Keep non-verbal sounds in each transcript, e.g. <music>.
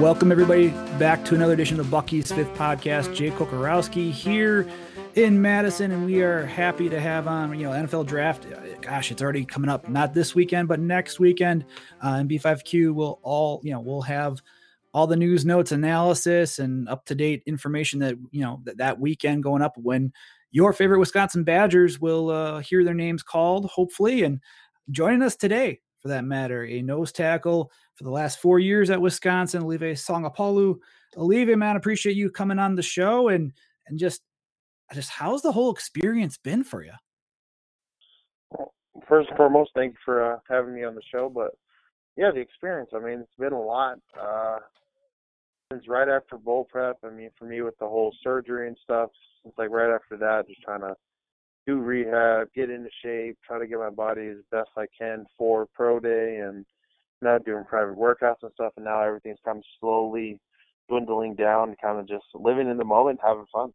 Welcome, everybody, back to another edition of the Bucky's Fifth Podcast. Jay Kocorowski here in Madison, and we are happy to have on, you know, NFL draft. Gosh, it's already coming up, not this weekend, but next weekend. Uh, and B5Q will all, you know, we'll have all the news notes, analysis, and up to date information that, you know, that, that weekend going up when your favorite Wisconsin Badgers will uh, hear their names called, hopefully. And joining us today, for that matter, a nose tackle for the last four years at Wisconsin, Olive Sagapolu. Olive, man, appreciate you coming on the show and and just just how's the whole experience been for you? Well, first and foremost, thank you for uh, having me on the show. But yeah, the experience. I mean, it's been a lot. Uh, since right after bowl prep. I mean, for me with the whole surgery and stuff, since like right after that, just trying to do rehab, get into shape, try to get my body as best I can for pro day, and now doing private workouts and stuff. And now everything's kind of slowly dwindling down, kind of just living in the moment, having fun.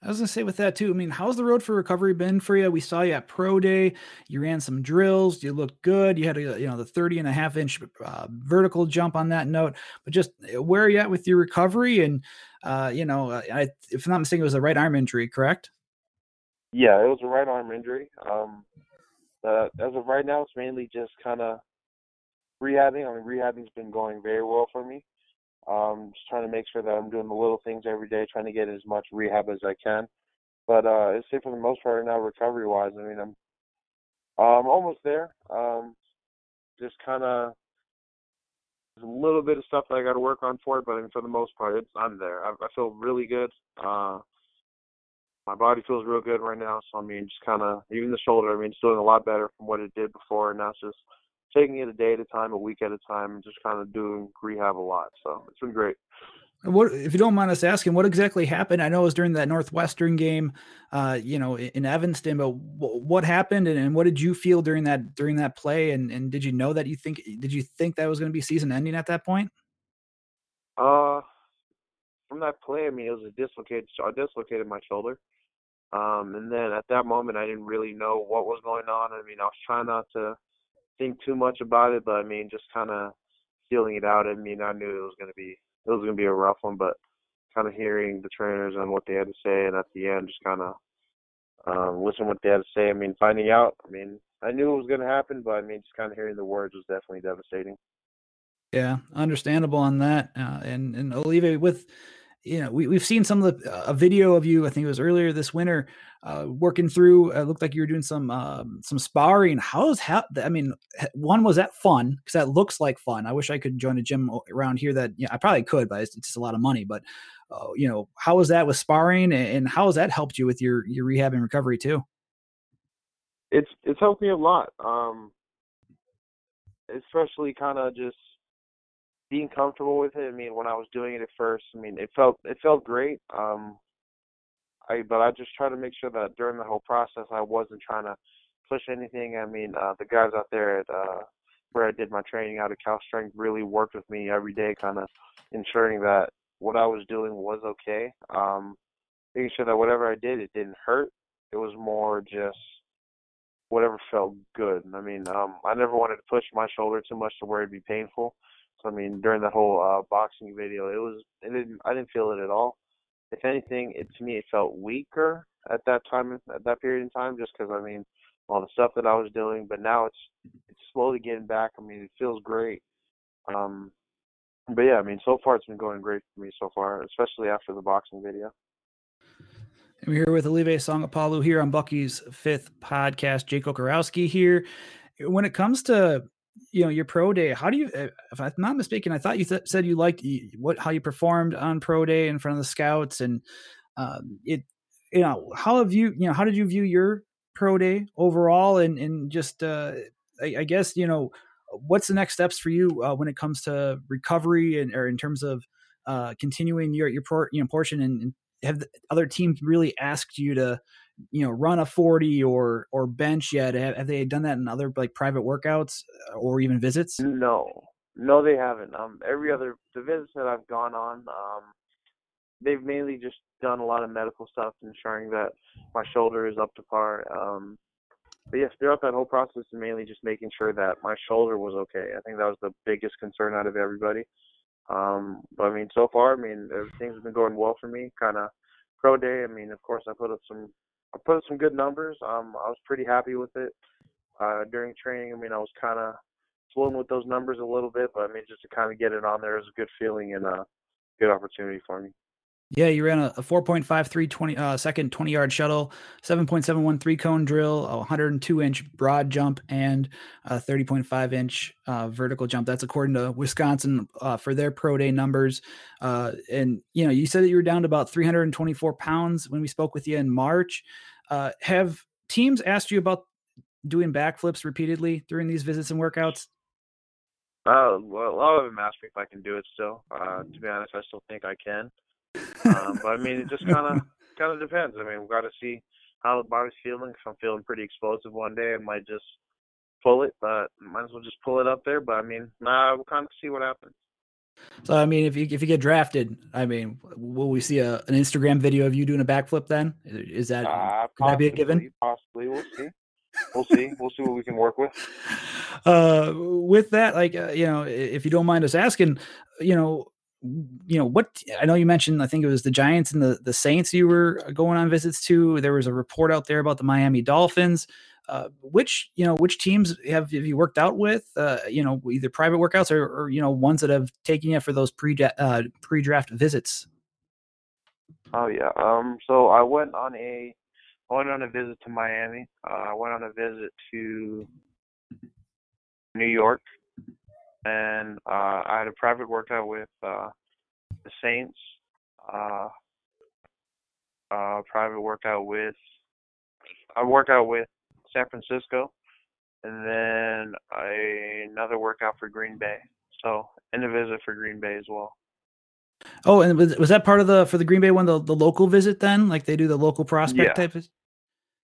I was gonna say with that too. I mean, how's the road for recovery been for you? We saw you at pro day. You ran some drills. You looked good. You had a you know the 30 and a half inch uh, vertical jump on that note. But just uh, where are you at with your recovery? And uh, you know, I, if I'm not mistaken, it was a right arm injury, correct? Yeah, it was a right arm injury. Um, uh, as of right now, it's mainly just kind of rehabbing. I mean, rehabbing's been going very well for me. Um, just trying to make sure that I'm doing the little things every day, trying to get as much rehab as I can. But uh, I'd say for the most part right now, recovery wise, I mean, I'm I'm almost there. Um, just kind of a little bit of stuff that I got to work on for it, but I mean, for the most part, it's I'm there. I, I feel really good. Uh, my body feels real good right now. So I mean, just kind of even the shoulder. I mean, it's doing a lot better from what it did before, and it's just taking it a day at a time, a week at a time, and just kind of doing rehab a lot. So it's been great. What, if you don't mind us asking, what exactly happened? I know it was during that Northwestern game, uh, you know, in Evanston. But what happened, and, and, what did you feel during that during that play? And, and did you know that you think did you think that was going to be season ending at that point? Uh, from that play, I mean, it was a dislocated. I dislocated my shoulder, um, and then at that moment, I didn't really know what was going on. I mean, I was trying not to think too much about it, but I mean, just kind of feeling it out. I mean, I knew it was gonna be it was gonna be a rough one, but kind of hearing the trainers and what they had to say, and at the end, just kind of um, listen what they had to say. I mean, finding out. I mean, I knew it was gonna happen, but I mean, just kind of hearing the words was definitely devastating. Yeah, understandable on that. Uh, and and Olive with you know, we, we've seen some of the a video of you. I think it was earlier this winter, uh, working through. It looked like you were doing some um, some sparring. How's how? I mean, one was that fun because that looks like fun. I wish I could join a gym around here. That I probably could, but it's, it's just a lot of money. But uh, you know, how was that with sparring, and how has that helped you with your your rehab and recovery too? It's it's helped me a lot. Um, especially kind of just being comfortable with it. I mean, when I was doing it at first, I mean, it felt it felt great. Um, I but I just try to make sure that during the whole process, I wasn't trying to push anything. I mean, uh, the guys out there at uh, where I did my training out of Cal Strength really worked with me every day, kind of ensuring that what I was doing was okay. Um, making sure that whatever I did, it didn't hurt. It was more just whatever felt good. I mean, um, I never wanted to push my shoulder too much to where it'd be painful. I mean, during that whole uh, boxing video, it was it didn't I didn't feel it at all. If anything, it to me it felt weaker at that time at that period in time, just because I mean all the stuff that I was doing. But now it's it's slowly getting back. I mean, it feels great. Um, but yeah, I mean, so far it's been going great for me so far, especially after the boxing video. And we're here with Olive Sagapolu here on Bucky's fifth podcast. Jake Kocorowski here. When it comes to you know your pro day how do you uh, if i'm not mistaken i thought you th- said you liked what how you performed on pro day in front of the scouts and um, it you know how have you you know how did you view your pro day overall and and just uh, I, I, guess you know what's the next steps for you uh, when it comes to recovery and or in terms of uh, continuing your your pro, you know portion and, and have other teams really asked you to you know run a 40 or or bench yet? Have, have they done that in other like private workouts uh, or even visits? No. No they haven't. Um every other the visits that i've gone on um they've mainly just done a lot of medical stuff ensuring that my shoulder is up to par um but yes throughout that whole process mainly just making sure that my shoulder was okay. I think that was the biggest concern out of everybody. Um but i mean so far i mean everything's been going well for me kind of pro day, I mean, of course, I put up some I put some good numbers. Um, I was pretty happy with it uh, during training. I mean, I was kind of floating with those numbers a little bit, but I mean, just to kind of get it on there is a good feeling and a good opportunity for me. Yeah, you ran a, a 4.53 20, uh, second 20 yard shuttle, 7.71 three cone drill, a 102 inch broad jump, and a 30.5 inch uh, vertical jump. That's according to Wisconsin uh, for their pro day numbers. Uh, and you know, you said that you were down to about 324 pounds when we spoke with you in March. Uh, have teams asked you about doing backflips repeatedly during these visits and workouts? Uh, well, a lot of them ask me if I can do it still. To be honest, I still think I can. Um, but I mean, it just kind of kind of depends. I mean, we've got to see how the body's feeling. If I'm feeling pretty explosive one day, I might just pull it, but might as well just pull it up there. But I mean, nah, we'll kind of see what happens. So I mean, if you if you get drafted, I mean, will we see a, an Instagram video of you doing a backflip? Then is that uh, could that be a given? Possibly, we'll see. We'll see. we'll see what we can work with. <laughs> Uh, with that, like uh, you know, if you don't mind us asking, you know, you know what i know you mentioned i think it was the giants and the, the saints you were going on visits to. There was a report out there about the miami dolphins. Uh, which you know which teams have, have you worked out with uh, you know either private workouts or, or, you know ones that have taken you for those pre uh, pre-draft visits? Oh yeah um so i went on a I went on a visit to miami. Uh, i went on a visit to new york and uh, I had a private workout with uh, the Saints. Uh, uh, private workout with I work out with San Francisco, and then a, another workout for Green Bay. So, and a visit for Green Bay as well. Oh, and was, was that part of the for the Green Bay one the, the local visit then? Like they do the local prospect yeah. type of.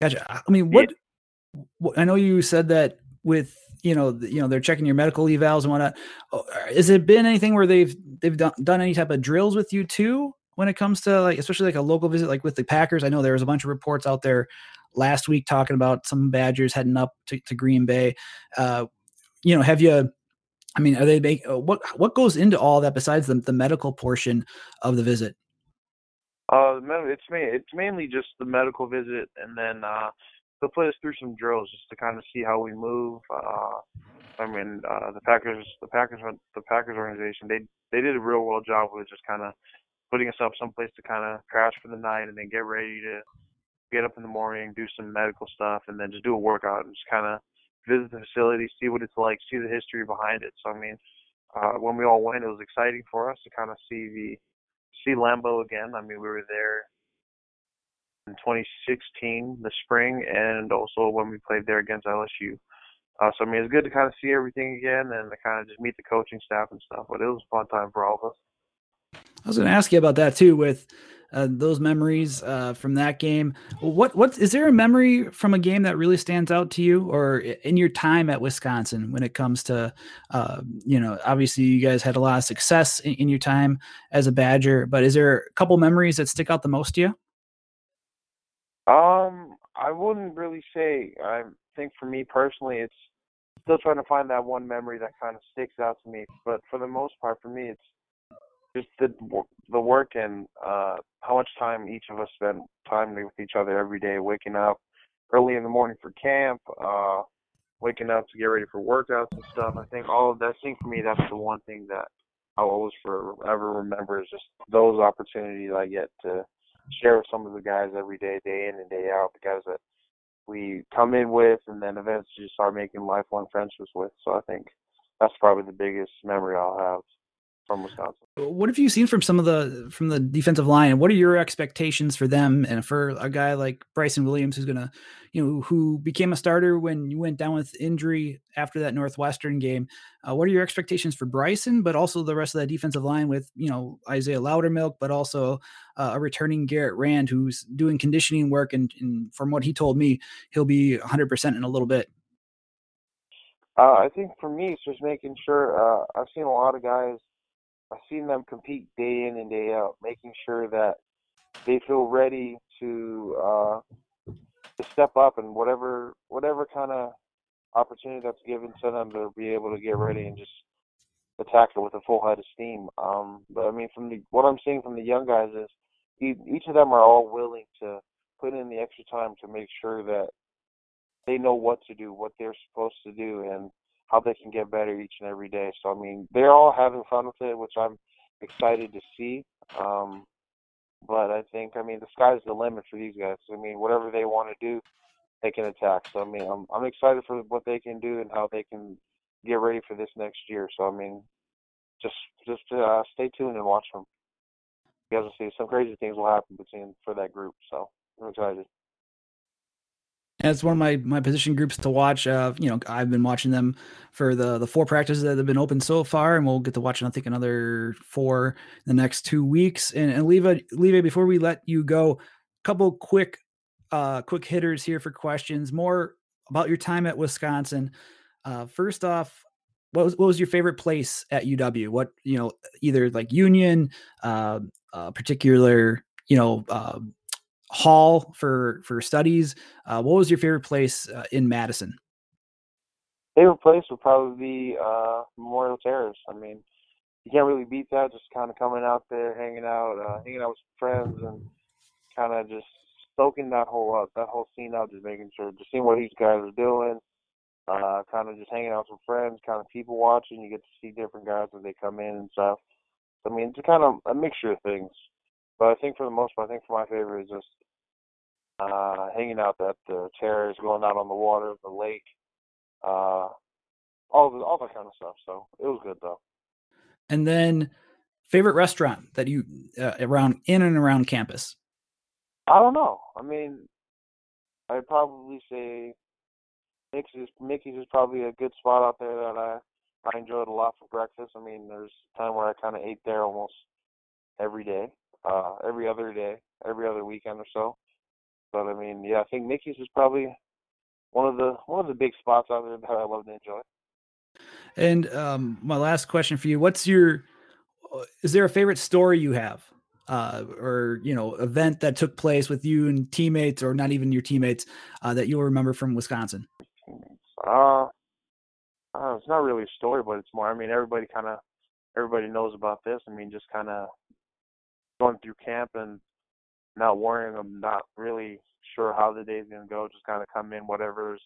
Gotcha. I mean, what, yeah. what I know you said that with you know, you know, they're checking your medical evals and whatnot. Oh, has it been anything where they've they've done, done any type of drills with you too when it comes to like, especially like a local visit, like with the Packers? I know there was a bunch of reports out there last week talking about some Badgers heading up to, to Green Bay. Uh, you know, have you? I mean, are they make uh, what what goes into all that besides the the medical portion of the visit? Uh, it's. It's mainly just the medical visit, and then uh, they'll put us through some drills just to kind of see how we move. Uh, I mean, uh, the Packers, the Packers, the Packers organization, they they did a real well job with just kind of putting us up someplace to kind of crash for the night and then get ready to get up in the morning, do some medical stuff, and then just do a workout and just kind of visit the facility, see what it's like, see the history behind it. So I mean, uh, when we all went, it was exciting for us to kind of see the see Lambeau again. I mean, we were there in 2016, the spring, and also when we played there against LSU. Uh, so I mean, it's good to kind of see everything again and to kind of just meet the coaching staff and stuff. But it was a fun time for all of us. I was going to ask you about that too, with uh, those memories uh, from that game. What what is there a memory from a game that really stands out to you, or in your time at Wisconsin when it comes to, uh, you know, obviously you guys had a lot of success in, in, your time as a Badger, but is there a couple memories that stick out the most to you? Um, I wouldn't really say. I think for me personally, it's still trying to find that one memory that kind of sticks out to me. But for the most part, for me, it's just the the work and uh how much time each of us spent time with each other every day, waking up early in the morning for camp, uh waking up to get ready for workouts and stuff. I think all of that. I think for me, that's the one thing that I'll always forever remember is just those opportunities I get to share with some of the guys every day, day in and day out, the guys that we come in with and then eventually start making lifelong friendships with. So I think that's probably the biggest memory I'll have. From Wisconsin. What have you seen from some of the from the defensive line, what are your expectations for them and for a guy like Bryson Williams, who's gonna, you know, who became a starter when you went down with injury after that Northwestern game? Uh, what are your expectations for Bryson, but also the rest of that defensive line with you know Isaiah Loudermilk, but also uh, a returning Garrett Rand, who's doing conditioning work, and, and from what he told me, he'll be 100 percent in a little bit. Uh, I think for me, it's just making sure. Uh, I've seen a lot of guys I've seen them compete day in and day out, making sure that they feel ready to uh, to step up and whatever whatever kind of opportunity that's given to them to be able to get ready and just attack it with a full head of steam. Um, but I mean, from the what I'm seeing from the young guys is each of them are all willing to put in the extra time to make sure that they know what to do, what they're supposed to do, and how they can get better each and every day. So I mean, they're all having fun with it, which I'm excited to see. Um, but I think I mean the sky's the limit for these guys. I mean, whatever they want to do, they can attack. So I mean, I'm I'm excited for what they can do and how they can get ready for this next year. So I mean, just just uh, stay tuned and watch them. You guys will see some crazy things will happen between for that group. So I'm excited. And it's one of my my position groups to watch. Uh, you know, I've been watching them for the the four practices that have been open so far, and we'll get to watch I think another four in the next two weeks. And and Leva, Leva, before we let you go, a couple quick uh quick hitters here for questions. More about your time at Wisconsin. Uh, first off, what was what was your favorite place at UW? What you know, either like Union, uh, uh particular you know. Uh, hall for for studies. Uh, what was your favorite place uh, in Madison? Favorite place would probably be uh, Memorial Terrace. I mean, you can't really beat that. Just kind of coming out there, hanging out, uh, hanging out with friends, and kind of just soaking that whole up, that whole scene out, just making sure, just seeing what these guys are doing. Uh, kind of just hanging out with friends, kind of people watching. You get to see different guys as they come in and stuff. I mean, it's kind of a mixture of things. But I think for the most part, I think for my favorite is just uh, hanging out at the chairs, going out on the water, the lake, uh, all the, all that kind of stuff. So it was good though. And then, favorite restaurant that you uh, around in and around campus? I don't know. I mean, I'd probably say Mickey's. Mickey's is probably a good spot out there that I I enjoyed a lot for breakfast. I mean, there's a time where I kind of ate there almost every day, uh, every other day, every other weekend or so. But I mean, yeah, I think Mickey's is probably one of the one of the big spots out there that I love to enjoy. And um, my last question for you: What's your is there a favorite story you have, uh, or you know, event that took place with you and teammates, or not even your teammates, uh, that you'll remember from Wisconsin? Uh, uh, it's not really a story, but it's more. I mean, everybody kind of everybody knows about this. I mean, just kind of going through camp and not worrying. I'm not really sure how the day's gonna go. Just kind of come in, whatever's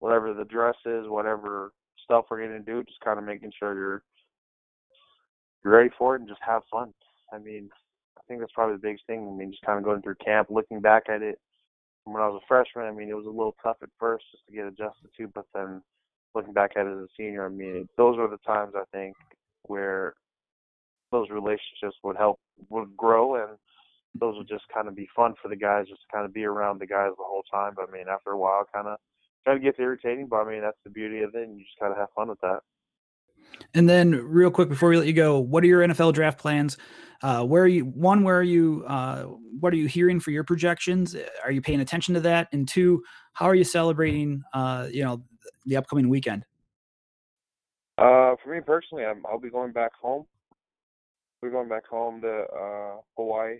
whatever the dress is, whatever stuff we're gonna do. Just kind of making sure you're you're ready for it and just have fun. I mean, I think that's probably the biggest thing. I mean, just kind of going through camp, looking back at it when I was a freshman. I mean, it was a little tough at first just to get adjusted to, but then looking back at it as a senior, I mean, those are the times I think where those relationships would help would grow and those would just kind of be fun for the guys, just to kind of be around the guys the whole time. But I mean, after a while, kind of kind of gets irritating. But I mean, that's the beauty of it, and you just kind of have fun with that. And then, real quick before we let you go, what are your NFL draft plans? Uh, where are you? One, where are you? Uh, what are you hearing for your projections? Are you paying attention to that? And two, how are you celebrating? Uh, you know, the upcoming weekend. Uh, for me personally, I'm, I'll be going back home. We're going back home to uh, Hawaii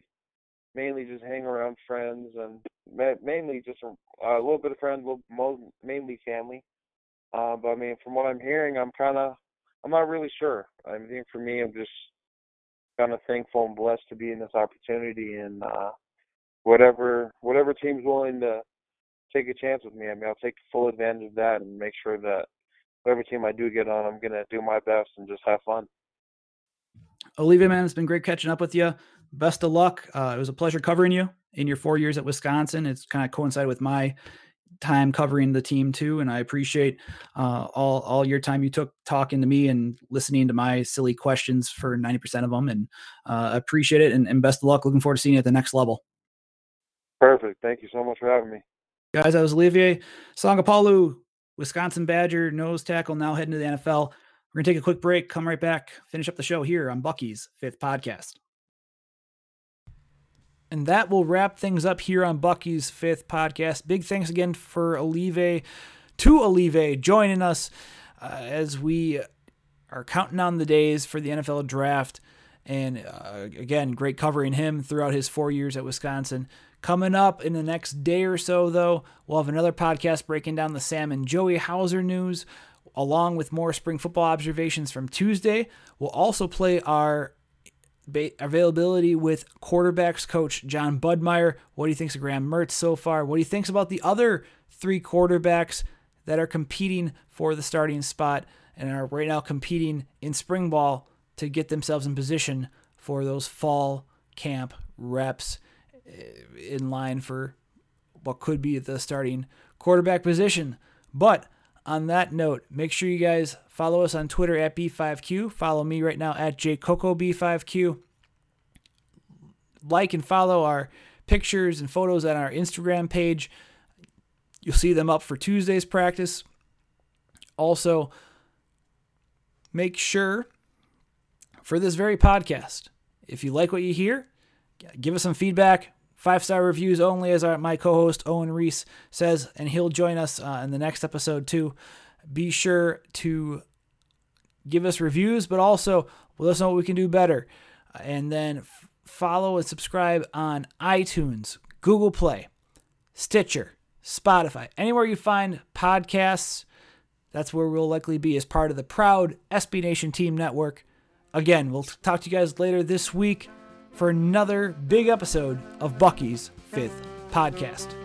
mainly just hang around friends and mainly just a, a little bit of friends, little, mainly family. Uh, but I mean, from what I'm hearing, I'm kind of, I'm not really sure. I mean, for me, I'm just kind of thankful and blessed to be in this opportunity and uh, whatever whatever team's willing to take a chance with me. I mean, I'll take full advantage of that and make sure that whatever team I do get on, I'm gonna do my best and just have fun. Olive, man, it's been great catching up with you best of luck. Uh, it was a pleasure covering you in your four years at Wisconsin. It's kind of coincided with my time covering the team too, and I appreciate uh, all all your time you took talking to me and listening to my silly questions for ninety percent of them, and uh, appreciate it. And, and best of luck. Looking forward to seeing you at the next level. Perfect. Thank you so much for having me, guys. I was Olive Sagapolu, Wisconsin Badger nose tackle, now heading to the NFL. We're gonna take a quick break. Come right back. Finish up the show here on Bucky's fifth podcast. And that will wrap things up here on Bucky's fifth podcast. Big thanks again for Olive, to Olive, joining us uh, as we are counting on the days for the NFL draft. And uh, again, great covering him throughout his four years at Wisconsin. Coming up in the next day or so, though, we'll have another podcast breaking down the Sam and Joey Hauser news, along with more spring football observations from Tuesday. We'll also play our availability with quarterbacks coach Jon Budmayer. What do you think of Graham Mertz so far? What do you think about the other three quarterbacks that are competing for the starting spot and are right now competing in spring ball to get themselves in position for those fall camp reps eh, in line for what could be the starting quarterback position. But on that note, make sure you guys follow us on Twitter at B5Q. Follow me right now at JCocoB5Q. Like and follow our pictures and photos on our Instagram page. You'll see them up for Tuesday's practice. Also, make sure for this very podcast, if you like what you hear, give us some feedback. Five star reviews only, as our, my co host Owen Riese says, and he'll join us uh, in the next episode too. Be sure to give us reviews, but also let us know what we can do better. And then f- follow and subscribe on iTunes, Google Play, Stitcher, Spotify, anywhere you find podcasts. That's where we'll likely be as part of the proud SB Nation Team Network. Again, we'll talk to you guys later this week for another big episode of Bucky's Fifth Podcast.